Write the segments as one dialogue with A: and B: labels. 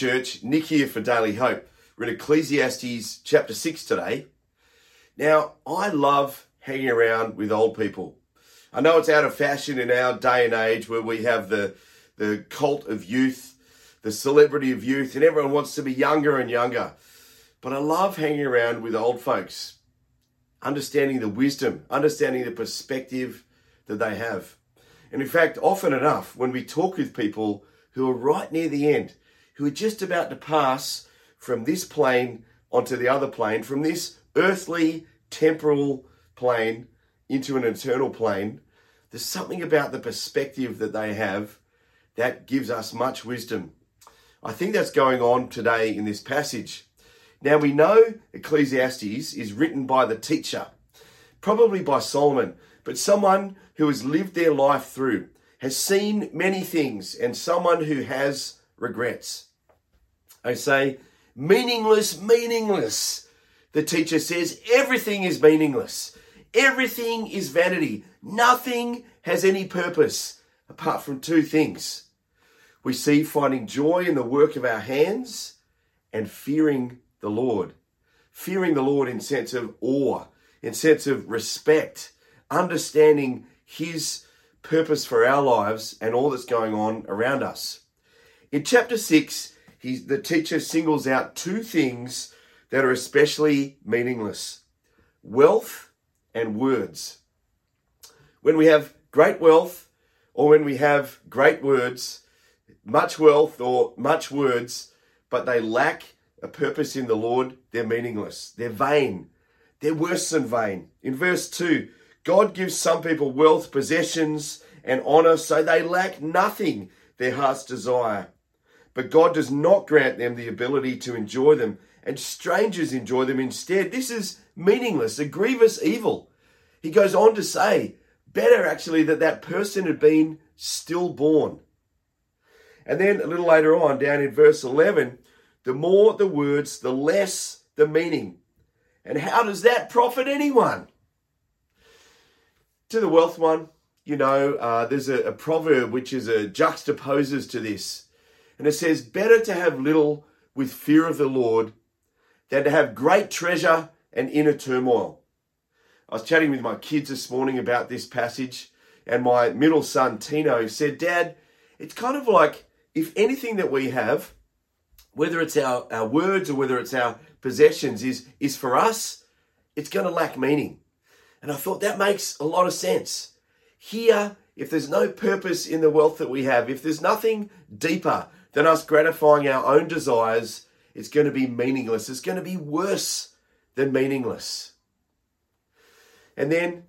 A: Church, Nic here for Daily Hope. We're in Ecclesiastes chapter 6 today. Now, I love hanging around with old people. I know it's out of fashion in our day and age where we have the, the cult of youth, the celebrity of youth, and everyone wants to be younger and younger. But I love hanging around with old folks, understanding the wisdom, understanding the perspective that they have. And in fact, often enough, when we talk with people who are right near the end, who are just about to pass from this plane onto the other plane, from this earthly temporal plane into an eternal plane, there's something about the perspective that they have that gives us much wisdom. I think that's going on today in this passage. Now we know Ecclesiastes is written by the teacher, probably by Solomon, but someone who has lived their life through, has seen many things, and someone who has regrets. I say, meaningless, meaningless. The teacher says everything is meaningless. Everything is vanity. Nothing has any purpose apart from two things. We see finding joy in the work of our hands and fearing the Lord. Fearing the Lord in sense of awe, in sense of respect, understanding his purpose for our lives and all that's going on around us. In chapter 6, the teacher singles out two things that are especially meaningless wealth and words. When we have great wealth or when we have great words, much wealth or much words, but they lack a purpose in the Lord, they're meaningless. They're vain. They're worse than vain. In verse 2, God gives some people wealth, possessions, and honor, so they lack nothing their hearts desire. But God does not grant them the ability to enjoy them, and strangers enjoy them instead. This is meaningless, a grievous evil. He goes on to say, better actually that that person had been stillborn. And then a little later on, down in verse 11, the more the words, the less the meaning. And how does that profit anyone? To the wealth one, you know, uh, there's a, a proverb which is a juxtaposes to this. And it says, Better to have little with fear of the Lord than to have great treasure and inner turmoil. I was chatting with my kids this morning about this passage, and my middle son, Tino, said, Dad, it's kind of like if anything that we have, whether it's our, our words or whether it's our possessions, is, is for us, it's going to lack meaning. And I thought that makes a lot of sense. Here, if there's no purpose in the wealth that we have, if there's nothing deeper than us gratifying our own desires, it's going to be meaningless. It's going to be worse than meaningless. And then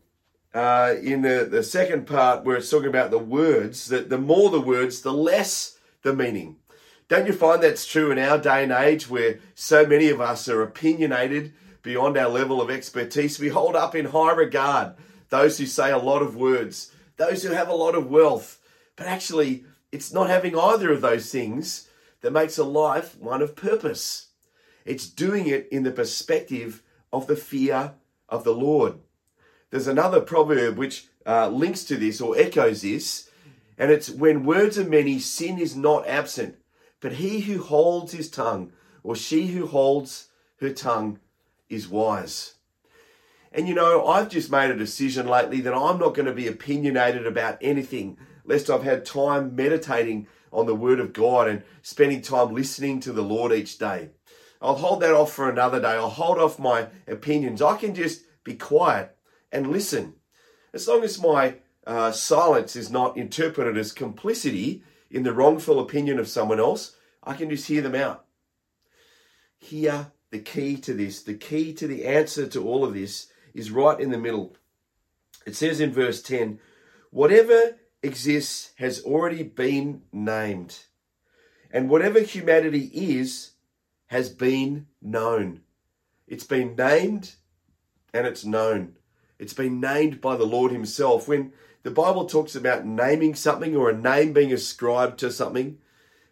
A: uh, in the, the second part, where it's talking about the words, that the more the words, the less the meaning. Don't you find that's true in our day and age where so many of us are opinionated beyond our level of expertise? We hold up in high regard those who say a lot of words, those who have a lot of wealth, but actually it's not having either of those things that makes a life one of purpose. It's doing it in the perspective of the fear of the Lord. There's another proverb which uh, links to this or echoes this, and it's when words are many, sin is not absent, but he who holds his tongue or she who holds her tongue is wise. And you know, I've just made a decision lately that I'm not going to be opinionated about anything lest I've had time meditating on the Word of God and spending time listening to the Lord each day. I'll hold that off for another day. I'll hold off my opinions. I can just be quiet and listen. As long as my uh, silence is not interpreted as complicity in the wrongful opinion of someone else, I can just hear them out. Hear the key to this, the key to the answer to all of this is right in the middle. It says in verse 10 whatever exists has already been named, and whatever humanity is has been known. It's been named and it's known. It's been named by the Lord Himself. When the Bible talks about naming something or a name being ascribed to something,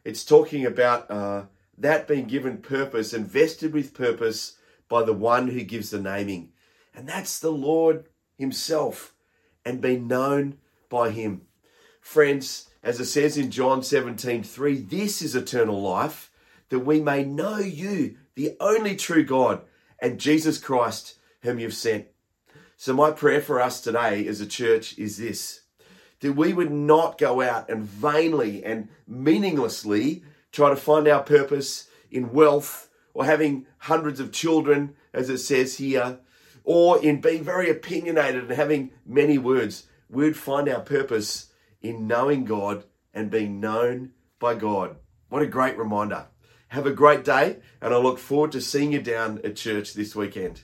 A: it's talking about uh, that being given purpose and vested with purpose by the one who gives the naming. And that's the Lord Himself and be known by Him. Friends, as it says in John 17 3, this is eternal life, that we may know you, the only true God, and Jesus Christ, whom you've sent. So, my prayer for us today as a church is this that we would not go out and vainly and meaninglessly try to find our purpose in wealth or having hundreds of children, as it says here, or in being very opinionated and having many words. We'd find our purpose in knowing God and being known by God. What a great reminder. Have a great day, and I look forward to seeing you down at church this weekend.